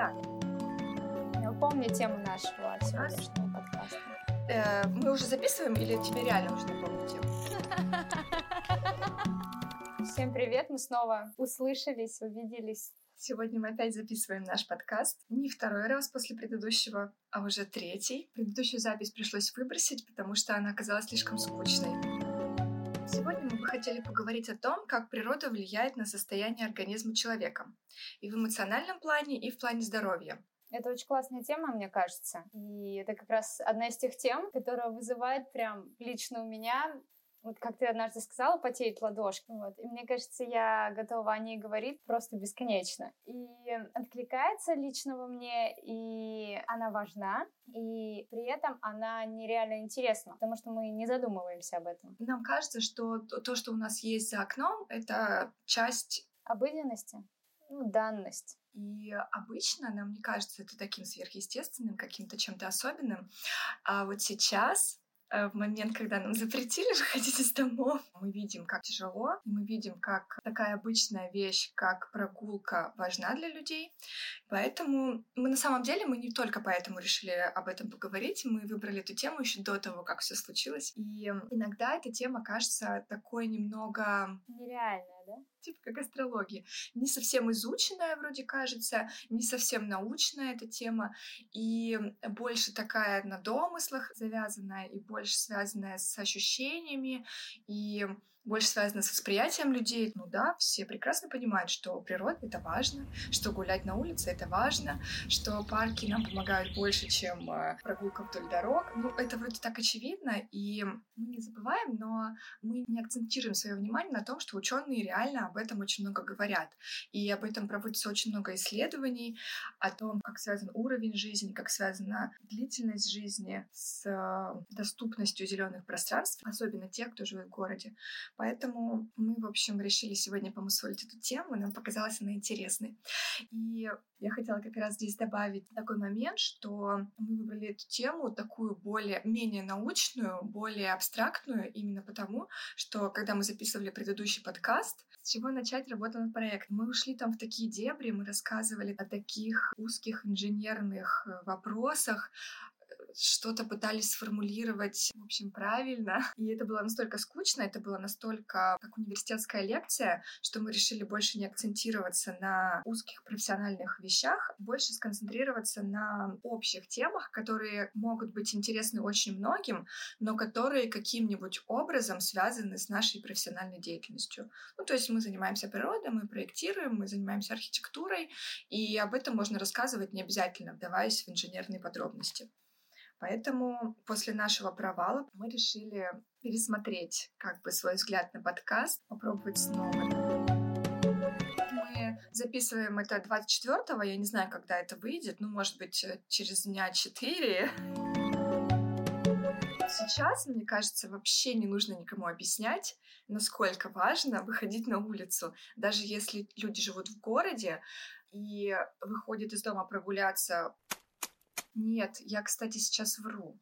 Итак, напомни тему нашего сегодняшнего подкаста. Э, мы уже записываем или тебе реально нужно напомнить тему? Всем привет, мы снова услышались, увиделись. Сегодня мы опять записываем наш подкаст. Не второй раз после предыдущего, а уже третий. Предыдущую запись пришлось выбросить, потому что она оказалась слишком скучной. Хотели поговорить о том, как природа влияет на состояние организма человека. И в эмоциональном плане, и в плане здоровья. Это очень классная тема, мне кажется. И это как раз одна из тех тем, которая вызывает прям лично у меня вот как ты однажды сказала, потеет ладошки. Вот. И мне кажется, я готова о ней говорить просто бесконечно. И откликается лично во мне, и она важна, и при этом она нереально интересна, потому что мы не задумываемся об этом. Нам кажется, что то, что у нас есть за окном, это часть обыденности, ну, данность. И обычно нам не кажется это таким сверхъестественным, каким-то чем-то особенным. А вот сейчас в момент, когда нам запретили выходить из домов, мы видим, как тяжело, мы видим, как такая обычная вещь, как прогулка, важна для людей. Поэтому мы на самом деле, мы не только поэтому решили об этом поговорить, мы выбрали эту тему еще до того, как все случилось. И иногда эта тема кажется такой немного... Нереальная, да? типа как астрология. Не совсем изученная, вроде кажется, не совсем научная эта тема, и больше такая на домыслах завязанная, и больше связанная с ощущениями, и больше связано с восприятием людей. Ну да, все прекрасно понимают, что природа — это важно, что гулять на улице — это важно, что парки нам помогают больше, чем э, прогулка вдоль дорог. Ну, это вроде так очевидно, и мы не забываем, но мы не акцентируем свое внимание на том, что ученые реально об этом очень много говорят. И об этом проводится очень много исследований, о том, как связан уровень жизни, как связана длительность жизни с э, доступностью зеленых пространств, особенно тех, кто живет в городе. Поэтому мы, в общем, решили сегодня помусолить эту тему, нам показалась она интересной. И я хотела как раз здесь добавить такой момент, что мы выбрали эту тему такую более, менее научную, более абстрактную, именно потому, что когда мы записывали предыдущий подкаст, с чего начать работу над проектом? Мы ушли там в такие дебри, мы рассказывали о таких узких инженерных э, вопросах, что-то пытались сформулировать, в общем, правильно. И это было настолько скучно, это было настолько как университетская лекция, что мы решили больше не акцентироваться на узких профессиональных вещах, больше сконцентрироваться на общих темах, которые могут быть интересны очень многим, но которые каким-нибудь образом связаны с нашей профессиональной деятельностью. Ну, то есть мы занимаемся природой, мы проектируем, мы занимаемся архитектурой, и об этом можно рассказывать не обязательно, вдаваясь в инженерные подробности. Поэтому после нашего провала мы решили пересмотреть как бы свой взгляд на подкаст, попробовать снова. Мы записываем это 24-го, я не знаю, когда это выйдет, ну, может быть, через дня 4. Сейчас, мне кажется, вообще не нужно никому объяснять, насколько важно выходить на улицу. Даже если люди живут в городе и выходят из дома прогуляться нет, я, кстати, сейчас вру,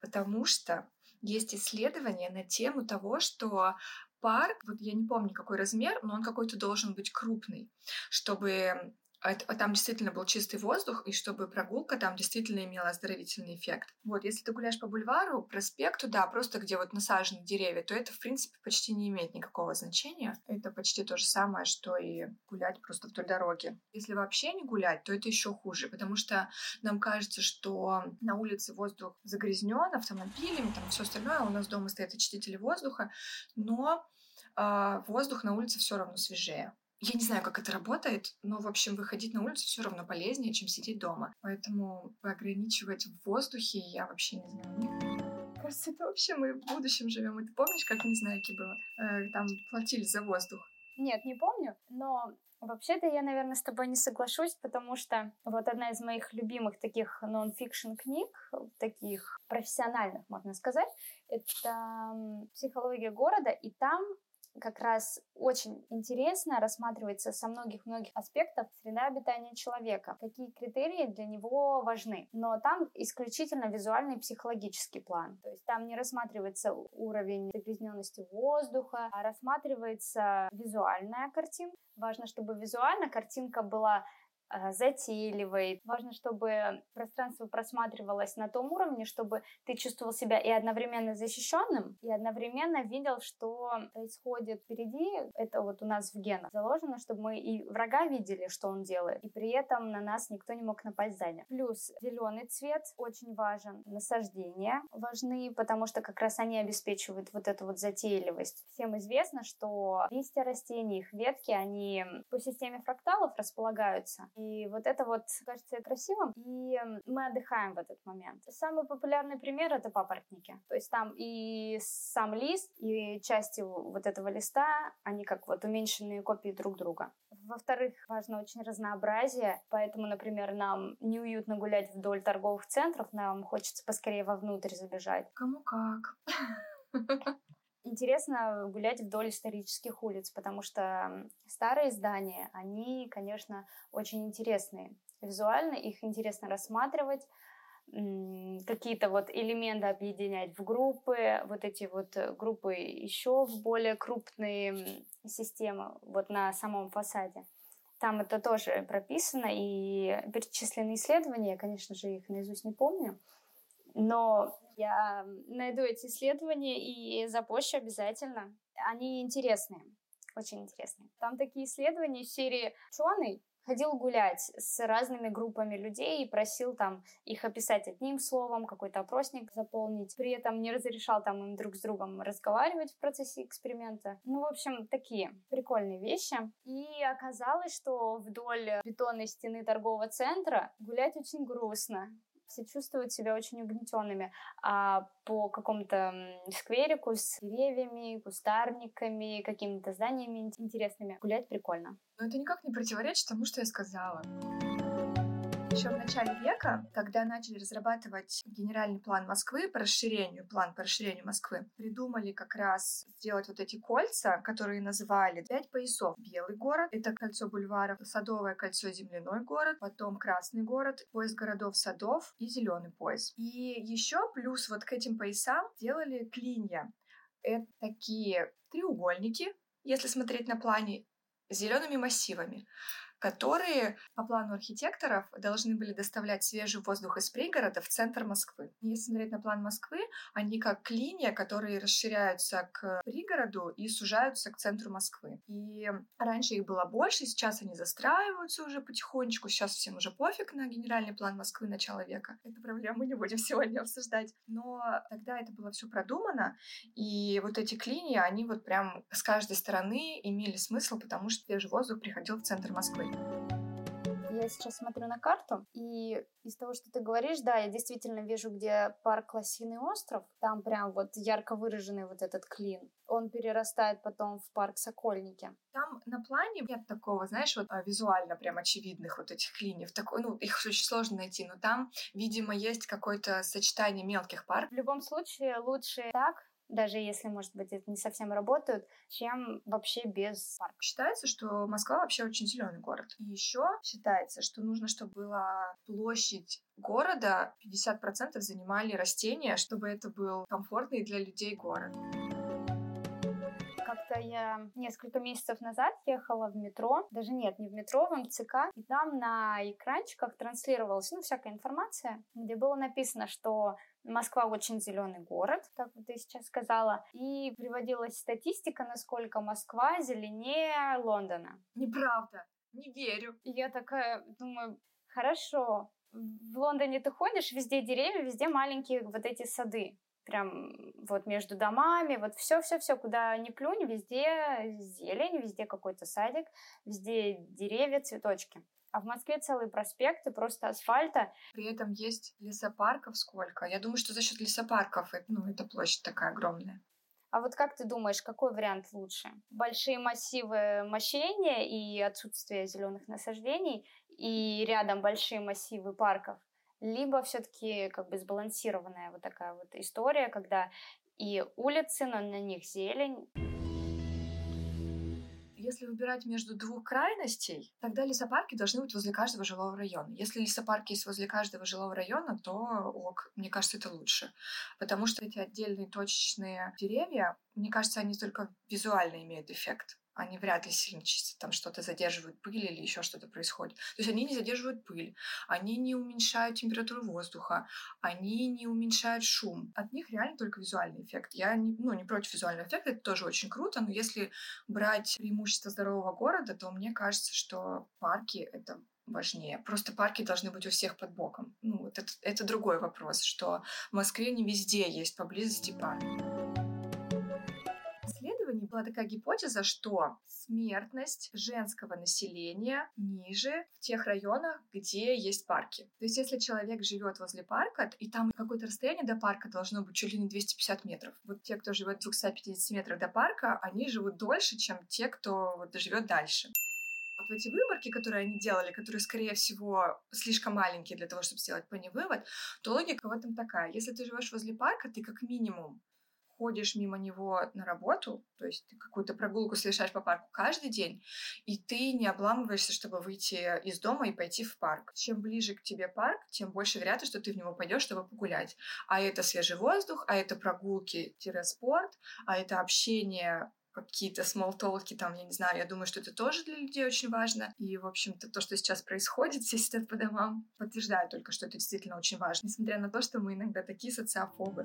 потому что есть исследования на тему того, что парк, вот я не помню какой размер, но он какой-то должен быть крупный, чтобы это, а там действительно был чистый воздух, и чтобы прогулка там действительно имела оздоровительный эффект. Вот, если ты гуляешь по бульвару, проспекту, да, просто где вот насажены деревья, то это, в принципе, почти не имеет никакого значения. Это почти то же самое, что и гулять просто вдоль дороги. Если вообще не гулять, то это еще хуже, потому что нам кажется, что на улице воздух загрязнен автомобилями, там все остальное, а у нас дома стоят очистители воздуха, но воздух на улице все равно свежее. Я не знаю, как это работает, но, в общем, выходить на улицу все равно полезнее, чем сидеть дома. Поэтому ограничивать в воздухе я вообще не знаю. Кажется, это вообще мы в будущем живем. И ты помнишь, как, не знаю, какие было? Э, там платили за воздух. Нет, не помню, но Вообще-то я, наверное, с тобой не соглашусь, потому что вот одна из моих любимых таких нон-фикшн книг, таких профессиональных, можно сказать, это «Психология города», и там как раз очень интересно рассматривается со многих-многих аспектов среда обитания человека, какие критерии для него важны. Но там исключительно визуальный психологический план. То есть там не рассматривается уровень загрязненности воздуха, а рассматривается визуальная картинка. Важно, чтобы визуально картинка была затейливой. Важно, чтобы пространство просматривалось на том уровне, чтобы ты чувствовал себя и одновременно защищенным, и одновременно видел, что происходит впереди. Это вот у нас в генах заложено, чтобы мы и врага видели, что он делает, и при этом на нас никто не мог напасть сзади. Плюс зеленый цвет очень важен. Насаждения важны, потому что как раз они обеспечивают вот эту вот затейливость. Всем известно, что листья растений, их ветки, они по системе фракталов располагаются. И вот это вот кажется красивым, и мы отдыхаем в этот момент. Самый популярный пример — это папоротники. То есть там и сам лист, и части вот этого листа, они как вот уменьшенные копии друг друга. Во-вторых, важно очень разнообразие, поэтому, например, нам неуютно гулять вдоль торговых центров, нам хочется поскорее вовнутрь забежать. Кому как. Интересно гулять вдоль исторических улиц, потому что старые здания, они, конечно, очень интересные. Визуально их интересно рассматривать, какие-то вот элементы объединять в группы, вот эти вот группы еще в более крупные системы вот на самом фасаде. Там это тоже прописано, и перечислены исследования, я, конечно же, их наизусть не помню, но я найду эти исследования и запущу обязательно. Они интересные, очень интересные. Там такие исследования в серии «Ученый ходил гулять с разными группами людей и просил там их описать одним словом, какой-то опросник заполнить. При этом не разрешал там им друг с другом разговаривать в процессе эксперимента. Ну, в общем, такие прикольные вещи. И оказалось, что вдоль бетонной стены торгового центра гулять очень грустно все чувствуют себя очень угнетенными. А по какому-то скверику с деревьями, кустарниками, какими-то зданиями интересными гулять прикольно. Но это никак не противоречит тому, что я сказала. Еще в начале века, когда начали разрабатывать генеральный план Москвы по расширению, план по расширению Москвы, придумали как раз сделать вот эти кольца, которые называли пять поясов. Белый город — это кольцо бульваров, Садовое кольцо — земляной город, потом Красный город, пояс городов садов и зеленый пояс. И еще плюс вот к этим поясам делали клинья. Это такие треугольники, если смотреть на плане, с зелеными массивами которые по плану архитекторов должны были доставлять свежий воздух из пригорода в центр Москвы. Если смотреть на план Москвы, они как линия, которые расширяются к пригороду и сужаются к центру Москвы. И раньше их было больше, сейчас они застраиваются уже потихонечку, сейчас всем уже пофиг на генеральный план Москвы начала века. Эту проблему не будем сегодня обсуждать. Но тогда это было все продумано, и вот эти клинии, они вот прям с каждой стороны имели смысл, потому что свежий воздух приходил в центр Москвы. Я сейчас смотрю на карту, и из того, что ты говоришь, да, я действительно вижу, где парк Лосиный остров. Там прям вот ярко выраженный вот этот клин. Он перерастает потом в парк Сокольники. Там на плане нет такого, знаешь, вот а, визуально прям очевидных вот этих клиньев. Такой, ну, их очень сложно найти, но там, видимо, есть какое-то сочетание мелких парков. В любом случае, лучше так, даже если, может быть, это не совсем работают, чем вообще без парка. Считается, что Москва вообще очень зеленый город. И еще считается, что нужно, чтобы была площадь города 50% занимали растения, чтобы это был комфортный для людей город. Как-то я несколько месяцев назад ехала в метро, даже нет, не в метро, в МЦК, и там на экранчиках транслировалась, ну, всякая информация, где было написано, что Москва очень зеленый город, как ты сейчас сказала, и приводилась статистика, насколько Москва зеленее Лондона. Неправда, не верю. И я такая думаю, хорошо, в Лондоне ты ходишь, везде деревья, везде маленькие вот эти сады. Прям вот между домами, вот все-все-все, куда ни плюнь, везде зелень, везде какой-то садик, везде деревья, цветочки. А в Москве целые проспекты, просто асфальта. При этом есть лесопарков сколько? Я думаю, что за счет лесопарков ну, эта площадь такая огромная. А вот как ты думаешь, какой вариант лучше? Большие массивы мощения и отсутствие зеленых насаждений, и рядом большие массивы парков, либо все-таки как бы сбалансированная вот такая вот история, когда и улицы, но на них зелень если выбирать между двух крайностей, тогда лесопарки должны быть возле каждого жилого района. Если лесопарки есть возле каждого жилого района, то ок, мне кажется, это лучше. Потому что эти отдельные точечные деревья, мне кажется, они только визуально имеют эффект они вряд ли сильно чистят, там что-то задерживают пыль или еще что-то происходит. То есть они не задерживают пыль, они не уменьшают температуру воздуха, они не уменьшают шум. От них реально только визуальный эффект. Я не, ну, не против визуального эффекта, это тоже очень круто, но если брать преимущество здорового города, то мне кажется, что парки — это важнее. Просто парки должны быть у всех под боком. Ну, вот это, это другой вопрос, что в Москве не везде есть поблизости парки исследований была такая гипотеза, что смертность женского населения ниже в тех районах, где есть парки. То есть если человек живет возле парка, и там какое-то расстояние до парка должно быть чуть ли не 250 метров. Вот те, кто живет в 250 метрах до парка, они живут дольше, чем те, кто вот живет дальше вот в эти выборки, которые они делали, которые, скорее всего, слишком маленькие для того, чтобы сделать по ней вывод, то логика в этом такая. Если ты живешь возле парка, ты как минимум ходишь мимо него на работу, то есть ты какую-то прогулку совершаешь по парку каждый день, и ты не обламываешься, чтобы выйти из дома и пойти в парк. Чем ближе к тебе парк, тем больше вероятность, что ты в него пойдешь, чтобы погулять. А это свежий воздух, а это прогулки-спорт, а это общение какие-то смолтолки, там, я не знаю, я думаю, что это тоже для людей очень важно. И, в общем-то, то, что сейчас происходит, все сидят по домам, подтверждает только, что это действительно очень важно, несмотря на то, что мы иногда такие социофобы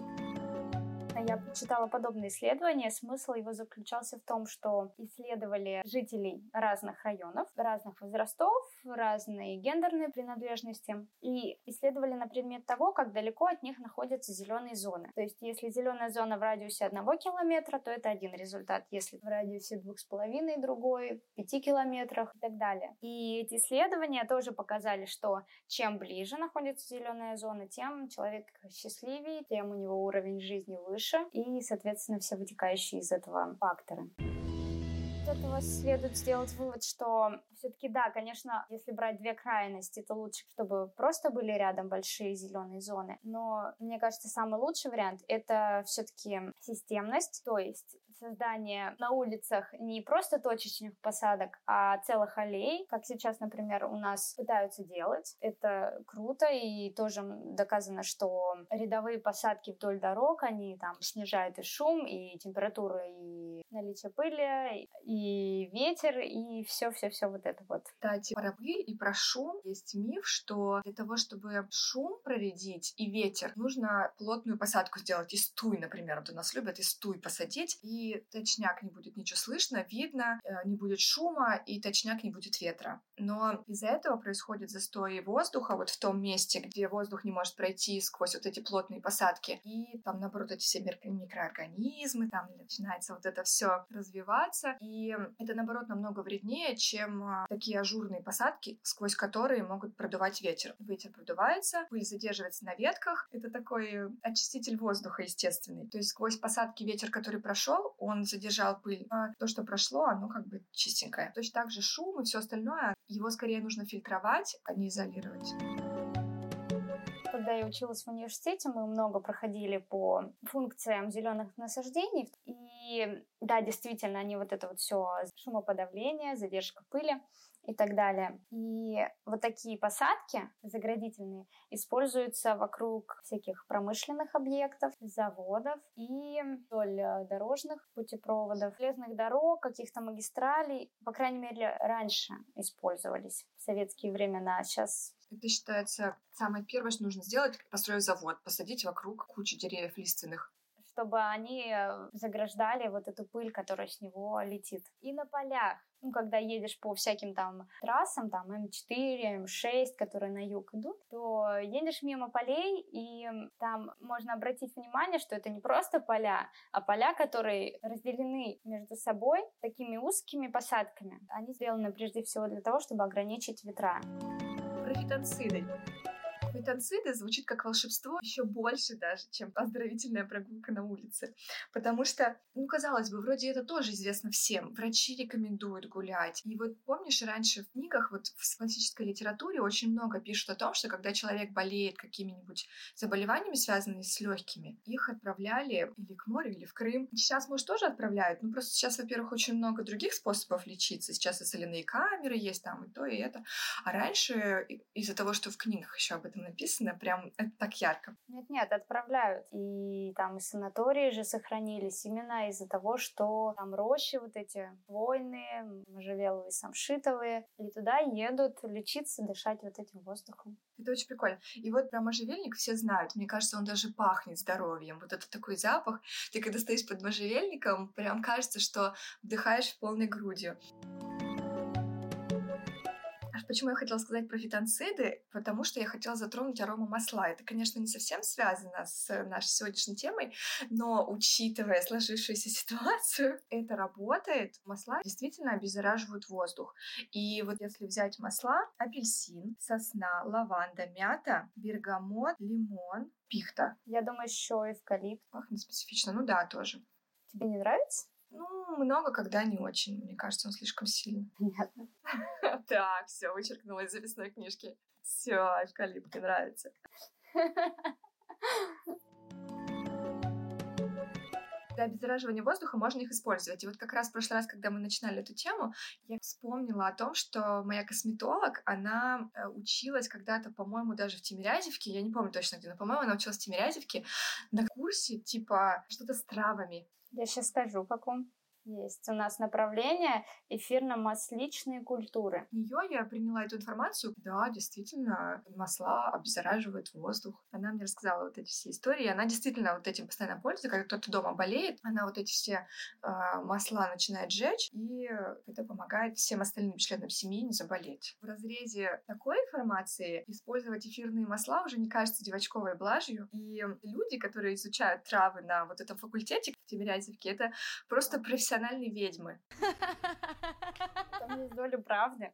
я почитала подобное исследование. Смысл его заключался в том, что исследовали жителей разных районов, разных возрастов, разные гендерные принадлежности и исследовали на предмет того, как далеко от них находятся зеленые зоны. То есть, если зеленая зона в радиусе одного километра, то это один результат. Если в радиусе двух с половиной другой, пяти километрах и так далее. И эти исследования тоже показали, что чем ближе находится зеленая зона, тем человек счастливее, тем у него уровень жизни выше, больше и, соответственно, все вытекающие из этого факторы. Из этого следует сделать вывод, что все-таки да, конечно, если брать две крайности, то лучше, чтобы просто были рядом большие зеленые зоны. Но мне кажется, самый лучший вариант это все-таки системность, то есть создание на улицах не просто точечных посадок, а целых аллей, как сейчас, например, у нас пытаются делать. Это круто, и тоже доказано, что рядовые посадки вдоль дорог, они там снижают и шум, и температуру, и наличие пыли, и ветер, и все-все-все вот это вот. Кстати, про пыль и про шум есть миф, что для того, чтобы шум проредить и ветер, нужно плотную посадку сделать из туй, например. Вот у нас любят из туй посадить, и точняк не будет ничего слышно, видно, э, не будет шума, и точняк не будет ветра. Но из-за этого происходит застой воздуха вот в том месте, где воздух не может пройти сквозь вот эти плотные посадки. И там, наоборот, эти все микроорганизмы, там начинается вот это все развиваться. И это, наоборот, намного вреднее, чем а, такие ажурные посадки, сквозь которые могут продувать ветер. Ветер продувается, пыль задерживается на ветках. Это такой очиститель воздуха естественный. То есть сквозь посадки ветер, который прошел, он задержал пыль. А то, что прошло, оно как бы чистенькое. Точно так же шум и все остальное, его скорее нужно фильтровать, а не изолировать когда я училась в университете, мы много проходили по функциям зеленых насаждений. И да, действительно, они вот это вот все шумоподавление, задержка пыли и так далее. И вот такие посадки заградительные используются вокруг всяких промышленных объектов, заводов и вдоль э, дорожных путепроводов, железных дорог, каких-то магистралей. По крайней мере, раньше использовались в советские времена. Сейчас это считается самое первое, что нужно сделать, построить завод, посадить вокруг кучу деревьев лиственных чтобы они э, заграждали вот эту пыль, которая с него летит. И на полях, ну, когда едешь по всяким там трассам, там М4, М6, которые на юг идут, то едешь мимо полей, и там можно обратить внимание, что это не просто поля, а поля, которые разделены между собой такими узкими посадками. Они сделаны прежде всего для того, чтобы ограничить ветра. Про. Фитонциды звучит как волшебство еще больше даже, чем оздоровительная прогулка на улице. Потому что, ну, казалось бы, вроде это тоже известно всем. Врачи рекомендуют гулять. И вот помнишь, раньше в книгах, вот в классической литературе очень много пишут о том, что когда человек болеет какими-нибудь заболеваниями, связанными с легкими, их отправляли или к морю, или в Крым. Сейчас, может, тоже отправляют, но просто сейчас, во-первых, очень много других способов лечиться. Сейчас и соляные камеры есть там, и то, и это. А раньше из-за того, что в книгах еще об этом написано, прям это так ярко. Нет-нет, отправляют. И там и санатории же сохранились именно из-за того, что там рощи вот эти войны, можжевеловые, самшитовые, и туда едут лечиться, дышать вот этим воздухом. Это очень прикольно. И вот про можжевельник все знают. Мне кажется, он даже пахнет здоровьем. Вот это такой запах. Ты когда стоишь под можжевельником, прям кажется, что вдыхаешь полной грудью. Почему я хотела сказать про фитонциды? Потому что я хотела затронуть арома масла. Это, конечно, не совсем связано с нашей сегодняшней темой, но учитывая сложившуюся ситуацию, это работает. Масла действительно обеззараживают воздух. И вот если взять масла, апельсин, сосна, лаванда, мята, бергамот, лимон, пихта. Я думаю, еще эвкалипт. Пахнет специфично. Ну да, тоже. Тебе не нравится? Ну, много, когда не очень. Мне кажется, он слишком сильный. Понятно. Так, все, вычеркнула из записной книжки. Все, эвкалипт нравится. Для обеззараживания воздуха можно их использовать. И вот как раз в прошлый раз, когда мы начинали эту тему, я вспомнила о том, что моя косметолог, она э, училась когда-то, по-моему, даже в Тимирязевке, я не помню точно где, но, по-моему, она училась в Тимирязевке на курсе типа что-то с травами. Я сейчас скажу, каком. Есть у нас направление эфирно-масличные культуры. Нее я приняла эту информацию. Да, действительно, масла обеззараживают воздух. Она мне рассказала вот эти все истории. Она действительно вот этим постоянно пользуется. Когда кто-то дома болеет, она вот эти все э, масла начинает жечь, и это помогает всем остальным членам семьи не заболеть. В разрезе такой информации использовать эфирные масла уже не кажется девочковой блажью. И люди, которые изучают травы на вот этом факультете в Тимирязевке, это просто профессионалы профессиональной ведьмы. Там есть доля правды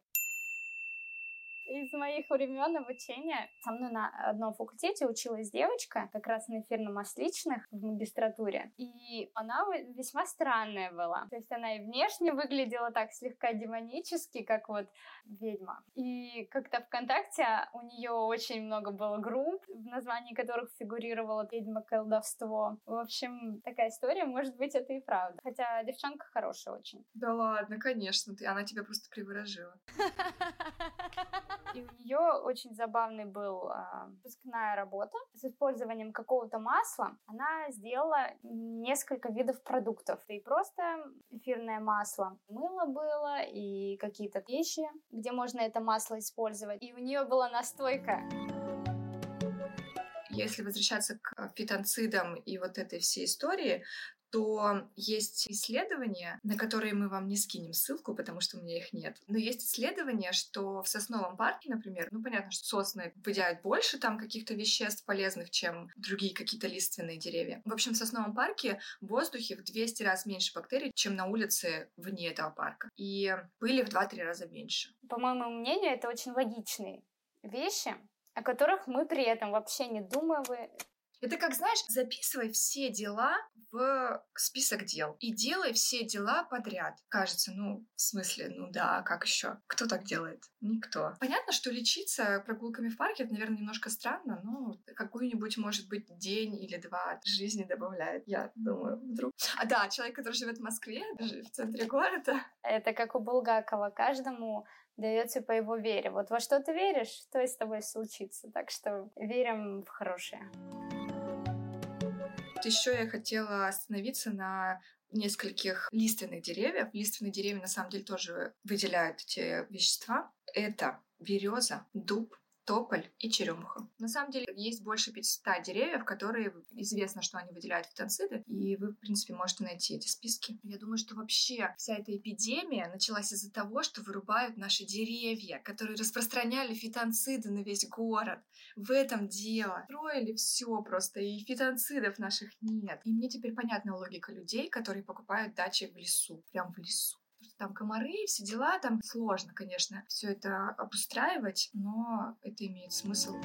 из моих времен обучения. Со мной на одном факультете училась девочка, как раз на эфирно-масличных в магистратуре. И она весьма странная была. То есть она и внешне выглядела так слегка демонически, как вот ведьма. И как-то ВКонтакте у нее очень много было групп, в названии которых фигурировала ведьма колдовство. В общем, такая история, может быть, это и правда. Хотя девчонка хорошая очень. Да ладно, конечно, ты, она тебя просто приворожила. И у нее очень забавный был а, выпускная работа с использованием какого-то масла. Она сделала несколько видов продуктов. И просто эфирное масло. Мыло было и какие-то вещи, где можно это масло использовать. И у нее была настойка. Если возвращаться к фитонцидам и вот этой всей истории, то есть исследования, на которые мы вам не скинем ссылку, потому что у меня их нет. Но есть исследования, что в сосновом парке, например, ну понятно, что сосны выделяют больше там каких-то веществ полезных, чем другие какие-то лиственные деревья. В общем, в сосновом парке в воздухе в 200 раз меньше бактерий, чем на улице вне этого парка. И пыли в 2-3 раза меньше. По моему мнению, это очень логичные вещи, о которых мы при этом вообще не думаем, это как, знаешь, записывай все дела в список дел и делай все дела подряд. Кажется, ну, в смысле, ну да, как еще? Кто так делает? Никто. Понятно, что лечиться прогулками в парке, это, наверное, немножко странно, но какую-нибудь, может быть, день или два жизни добавляет, я думаю, вдруг. А да, человек, который живет в Москве, в центре города. Это как у Булгакова. Каждому дается по его вере. Вот во что ты веришь, то и с тобой случится. Так что верим в хорошее. Еще я хотела остановиться на нескольких лиственных деревьев. Лиственные деревья на самом деле тоже выделяют эти вещества. Это береза, дуб, тополь и черемуха. На самом деле есть больше 500 деревьев, которые известно, что они выделяют фитонциды, и вы, в принципе, можете найти эти списки. Я думаю, что вообще вся эта эпидемия началась из-за того, что вырубают наши деревья, которые распространяли фитонциды на весь город. В этом дело. Строили все просто, и фитонцидов наших нет. И мне теперь понятна логика людей, которые покупают дачи в лесу, прям в лесу там комары, все дела, там сложно, конечно, все это обустраивать, но это имеет смысл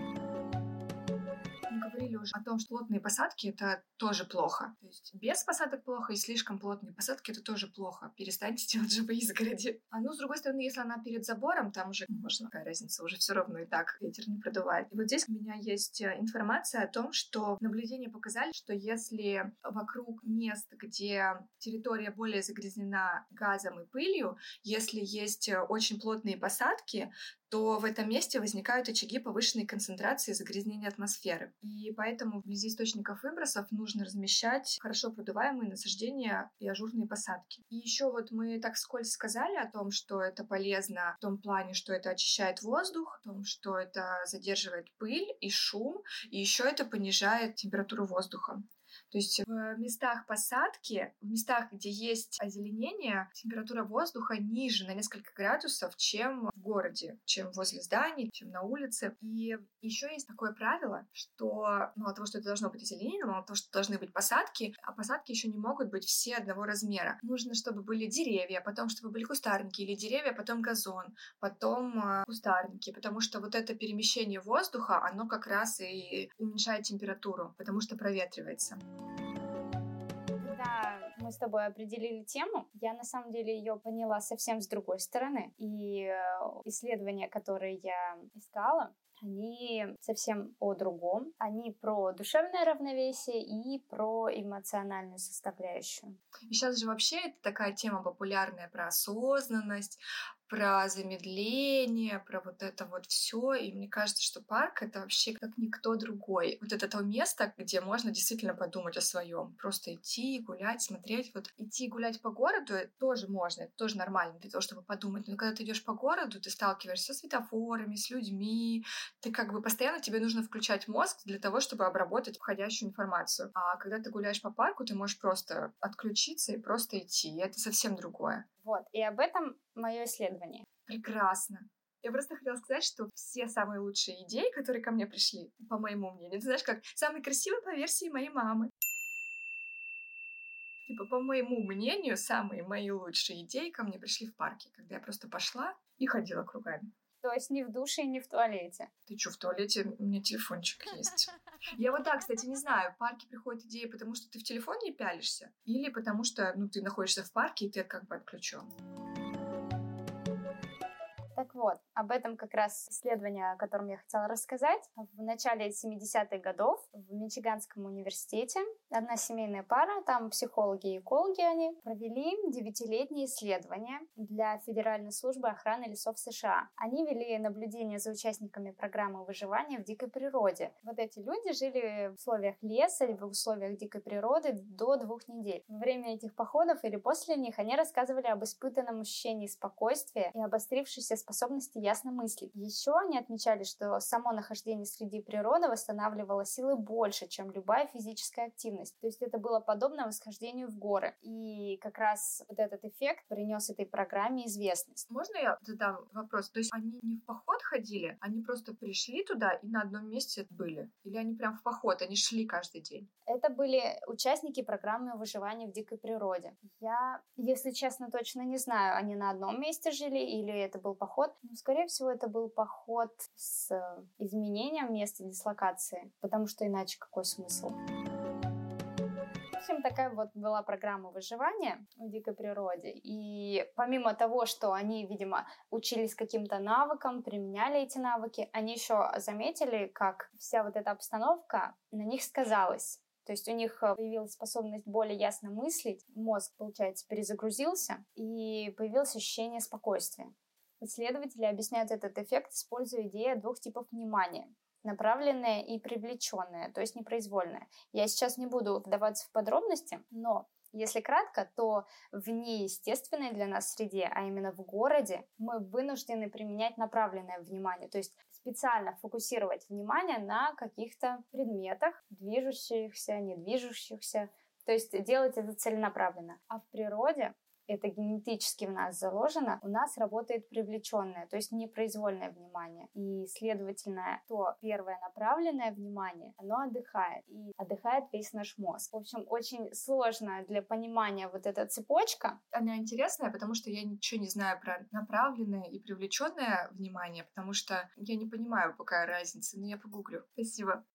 говорили уже о том, что плотные посадки — это тоже плохо. То есть без посадок плохо, и слишком плотные посадки — это тоже плохо. Перестаньте делать живые изгороди. А ну, с другой стороны, если она перед забором, там уже можно, какая разница, уже все равно и так ветер не продувает. И вот здесь у меня есть э, информация о том, что наблюдения показали, что если вокруг мест, где территория более загрязнена газом и пылью, если есть э, очень плотные посадки, то в этом месте возникают очаги повышенной концентрации загрязнения атмосферы. И поэтому вблизи источников выбросов нужно размещать хорошо продуваемые насаждения и ажурные посадки. И еще вот мы так скользь сказали о том, что это полезно в том плане, что это очищает воздух, в том, что это задерживает пыль и шум, и еще это понижает температуру воздуха. То есть в местах посадки, в местах, где есть озеленение, температура воздуха ниже на несколько градусов, чем в городе, чем возле зданий, чем на улице. И еще есть такое правило, что мало того, что это должно быть озеленение, мало того, что должны быть посадки, а посадки еще не могут быть все одного размера. Нужно, чтобы были деревья, потом, чтобы были кустарники, или деревья, потом газон, потом э, кустарники, потому что вот это перемещение воздуха, оно как раз и уменьшает температуру, потому что проветривается. Когда мы с тобой определили тему, я на самом деле ее поняла совсем с другой стороны. И э, исследования, которые я искала, они совсем о другом. Они про душевное равновесие и про эмоциональную составляющую. И сейчас же вообще это такая тема популярная про осознанность, про замедление, про вот это вот все. И мне кажется, что парк это вообще как никто другой. Вот это то место, где можно действительно подумать о своем. Просто идти, гулять, смотреть. Вот идти гулять по городу тоже можно, это тоже нормально для того, чтобы подумать. Но когда ты идешь по городу, ты сталкиваешься со светофорами, с людьми. Ты как бы постоянно тебе нужно включать мозг для того, чтобы обработать входящую информацию. А когда ты гуляешь по парку, ты можешь просто отключиться и просто идти. И это совсем другое. Вот, и об этом мое исследование. Прекрасно. Я просто хотела сказать, что все самые лучшие идеи, которые ко мне пришли, по моему мнению, ты знаешь, как самые красивые по версии моей мамы. Типа, по моему мнению, самые мои лучшие идеи ко мне пришли в парке, когда я просто пошла и ходила кругами. То есть не в душе и не в туалете. Ты что, в туалете? У меня телефончик есть. Я вот так, кстати, не знаю, в парке приходит идея, потому что ты в телефоне пялишься, или потому что, ну, ты находишься в парке, и ты как бы отключен. Так вот, об этом как раз исследование, о котором я хотела рассказать. В начале 70-х годов в Мичиганском университете одна семейная пара, там психологи и экологи они, провели девятилетнее исследование для Федеральной службы охраны лесов США. Они вели наблюдение за участниками программы выживания в дикой природе. Вот эти люди жили в условиях леса или в условиях дикой природы до двух недель. Во время этих походов или после них они рассказывали об испытанном ощущении спокойствия и обострившейся способности ясно мыслить. Еще они отмечали, что само нахождение среди природы восстанавливало силы больше, чем любая физическая активность. То есть это было подобно восхождению в горы. И как раз вот этот эффект принес этой программе известность. Можно я задам вопрос? То есть они не в поход ходили, они просто пришли туда и на одном месте были? Или они прям в поход, они шли каждый день? Это были участники программы выживания в дикой природе. Я, если честно, точно не знаю, они на одном месте жили или это был поход поход. Ну, скорее всего, это был поход с э, изменением места дислокации, потому что иначе какой смысл? Общем, такая вот была программа выживания в дикой природе. И помимо того, что они, видимо, учились каким-то навыкам, применяли эти навыки, они еще заметили, как вся вот эта обстановка на них сказалась. То есть у них э, появилась способность более ясно мыслить, мозг, получается, перезагрузился, и появилось ощущение спокойствия. Исследователи объясняют этот эффект, используя идею двух типов внимания направленное и привлеченное, то есть непроизвольное. Я сейчас не буду вдаваться в подробности, но если кратко, то в неестественной для нас среде, а именно в городе, мы вынуждены применять направленное внимание, то есть специально фокусировать внимание на каких-то предметах, движущихся, не движущихся, то есть делать это целенаправленно. А в природе это генетически в нас заложено, у нас работает привлеченное, то есть непроизвольное внимание. И, следовательно, то первое направленное внимание, оно отдыхает. И отдыхает весь наш мозг. В общем, очень сложно для понимания вот эта цепочка. Она интересная, потому что я ничего не знаю про направленное и привлеченное внимание, потому что я не понимаю, какая разница, но я погуглю. Спасибо.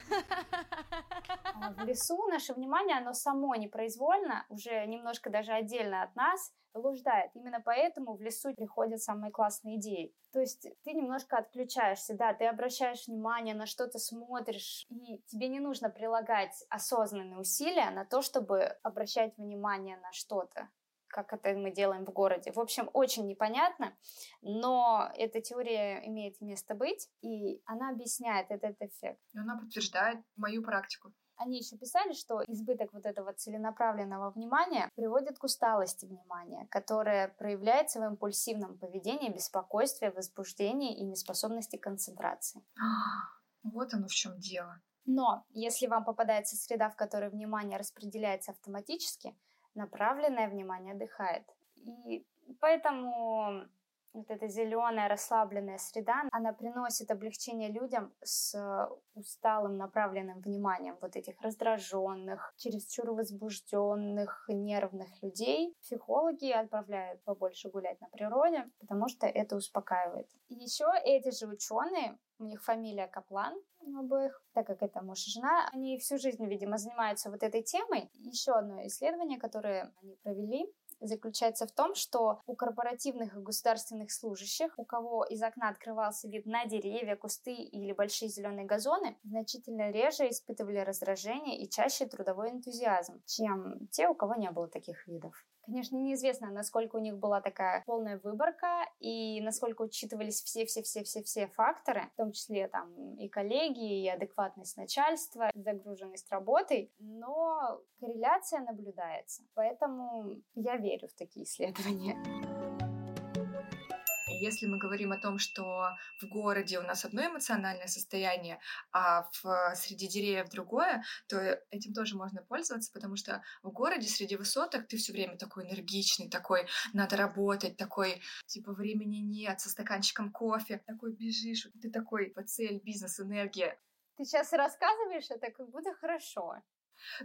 А в лесу наше внимание, оно само непроизвольно, уже немножко даже отдельно от нас, блуждает. Именно поэтому в лесу приходят самые классные идеи. То есть ты немножко отключаешься, да, ты обращаешь внимание, на что ты смотришь, и тебе не нужно прилагать осознанные усилия на то, чтобы обращать внимание на что-то как это мы делаем в городе. В общем, очень непонятно, но эта теория имеет место быть, и она объясняет этот эффект. И она подтверждает мою практику. Они еще писали, что избыток вот этого целенаправленного внимания приводит к усталости внимания, которая проявляется в импульсивном поведении, беспокойстве, возбуждении и неспособности концентрации. Вот оно в чем дело. Но если вам попадается среда, в которой внимание распределяется автоматически, направленное внимание отдыхает. И поэтому вот эта зеленая расслабленная среда, она приносит облегчение людям с усталым направленным вниманием вот этих раздраженных, чересчур возбужденных, нервных людей. Психологи отправляют побольше гулять на природе, потому что это успокаивает. Еще эти же ученые, у них фамилия Каплан, у обоих, так как это муж и жена, они всю жизнь, видимо, занимаются вот этой темой. Еще одно исследование, которое они провели, заключается в том, что у корпоративных и государственных служащих, у кого из окна открывался вид на деревья, кусты или большие зеленые газоны, значительно реже испытывали раздражение и чаще трудовой энтузиазм, чем те, у кого не было таких видов. Конечно, неизвестно, насколько у них была такая полная выборка и насколько учитывались все-все-все-все-все факторы, в том числе там и коллеги, и адекватность начальства, загруженность работой, но корреляция наблюдается. Поэтому я верю в такие исследования. Если мы говорим о том, что в городе у нас одно эмоциональное состояние, а в, среди деревьев другое, то этим тоже можно пользоваться, потому что в городе среди высоток ты все время такой энергичный, такой надо работать, такой типа времени нет, со стаканчиком кофе, такой бежишь, ты такой по цель, бизнес, энергия. Ты сейчас рассказываешь это как будто хорошо.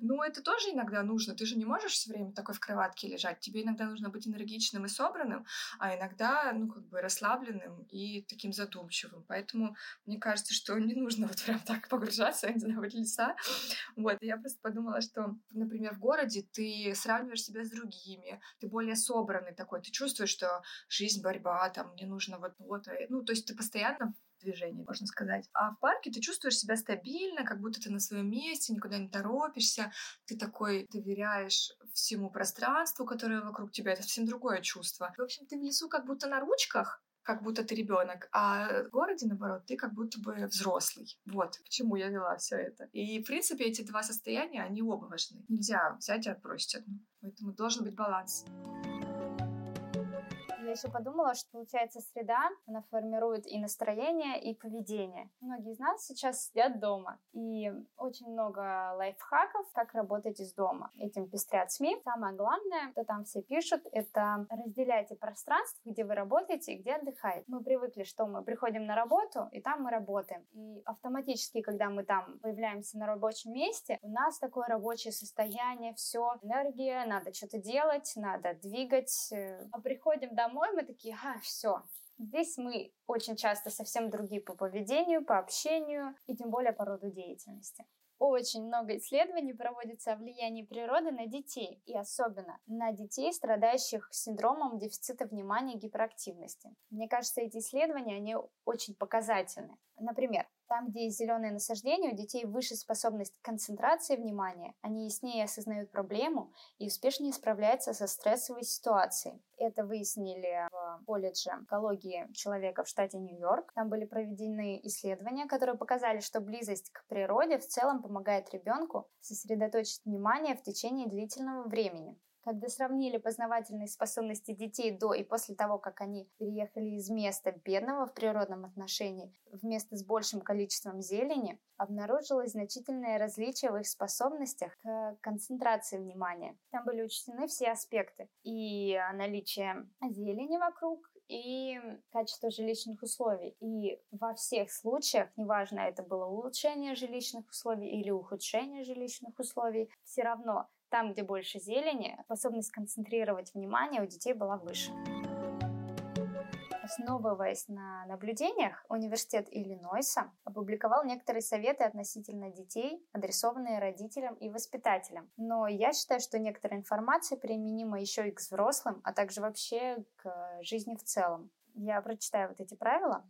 Ну, это тоже иногда нужно. Ты же не можешь все время такой в кроватке лежать. Тебе иногда нужно быть энергичным и собранным, а иногда, ну, как бы расслабленным и таким задумчивым. Поэтому мне кажется, что не нужно вот прям так погружаться, не знаю, в леса. Вот, я просто подумала, что, например, в городе ты сравниваешь себя с другими, ты более собранный такой, ты чувствуешь, что жизнь, борьба, там, мне нужно вот вот. Ну, то есть ты постоянно движении, можно сказать. А в парке ты чувствуешь себя стабильно, как будто ты на своем месте, никуда не торопишься, ты такой доверяешь всему пространству, которое вокруг тебя, это совсем другое чувство. В общем, ты в лесу как будто на ручках, как будто ты ребенок, а в городе, наоборот, ты как будто бы взрослый. Вот к чему я вела все это. И, в принципе, эти два состояния, они оба важны. Нельзя взять и отбросить одну. Поэтому должен быть баланс я еще подумала, что получается среда, она формирует и настроение, и поведение. Многие из нас сейчас сидят дома, и очень много лайфхаков, как работать из дома. Этим пестрят СМИ. Самое главное, что там все пишут, это разделяйте пространство, где вы работаете и где отдыхаете. Мы привыкли, что мы приходим на работу, и там мы работаем. И автоматически, когда мы там появляемся на рабочем месте, у нас такое рабочее состояние, все, энергия, надо что-то делать, надо двигать. А приходим домой, домой, мы такие, а, все. Здесь мы очень часто совсем другие по поведению, по общению и тем более по роду деятельности. Очень много исследований проводится о влиянии природы на детей, и особенно на детей, страдающих синдромом дефицита внимания и гиперактивности. Мне кажется, эти исследования, они очень показательны. Например, там, где есть зеленое насаждение, у детей выше способность концентрации внимания, они яснее осознают проблему и успешнее справляются со стрессовой ситуацией. Это выяснили в колледже экологии человека в штате Нью-Йорк. Там были проведены исследования, которые показали, что близость к природе в целом помогает ребенку сосредоточить внимание в течение длительного времени. Когда сравнили познавательные способности детей до и после того, как они переехали из места бедного в природном отношении в место с большим количеством зелени, обнаружилось значительное различие в их способностях к концентрации внимания. Там были учтены все аспекты. И наличие зелени вокруг, и качество жилищных условий. И во всех случаях, неважно, это было улучшение жилищных условий или ухудшение жилищных условий, все равно там, где больше зелени, способность концентрировать внимание у детей была выше. Основываясь на наблюдениях, университет Иллинойса опубликовал некоторые советы относительно детей, адресованные родителям и воспитателям. Но я считаю, что некоторая информация применима еще и к взрослым, а также вообще к жизни в целом. Я прочитаю вот эти правила.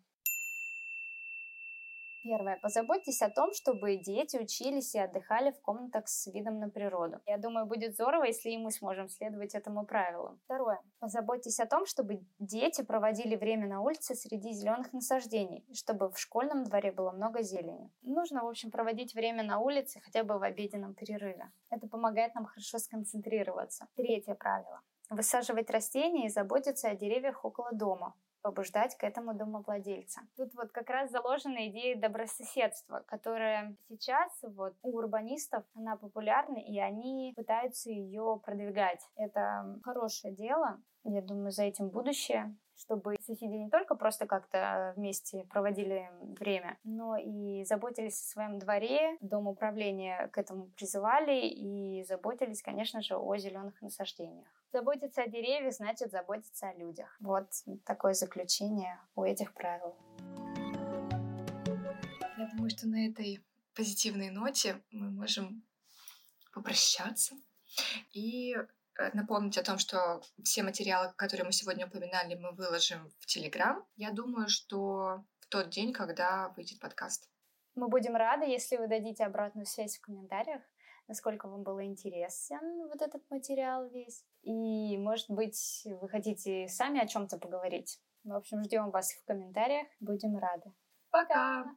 Первое. Позаботьтесь о том, чтобы дети учились и отдыхали в комнатах с видом на природу. Я думаю, будет здорово, если и мы сможем следовать этому правилу. Второе. Позаботьтесь о том, чтобы дети проводили время на улице среди зеленых насаждений, чтобы в школьном дворе было много зелени. Нужно, в общем, проводить время на улице хотя бы в обеденном перерыве. Это помогает нам хорошо сконцентрироваться. Третье правило. Высаживать растения и заботиться о деревьях около дома побуждать к этому домовладельца. Тут вот как раз заложена идея добрососедства, которая сейчас вот у урбанистов, она популярна, и они пытаются ее продвигать. Это хорошее дело, я думаю, за этим будущее чтобы соседи не только просто как-то вместе проводили время, но и заботились о своем дворе, дом управления к этому призывали и заботились, конечно же, о зеленых насаждениях. Заботиться о деревьях значит заботиться о людях. Вот такое заключение у этих правил. Я думаю, что на этой позитивной ноте мы можем попрощаться и Э, напомнить о том, что все материалы, которые мы сегодня упоминали, мы выложим в Телеграм. Я думаю, что в тот день, когда выйдет подкаст. Мы будем рады, если вы дадите обратную связь в комментариях, насколько вам было интересен вот этот материал весь. И, может быть, вы хотите сами о чем-то поговорить. В общем, ждем вас в комментариях. Будем рады. Пока!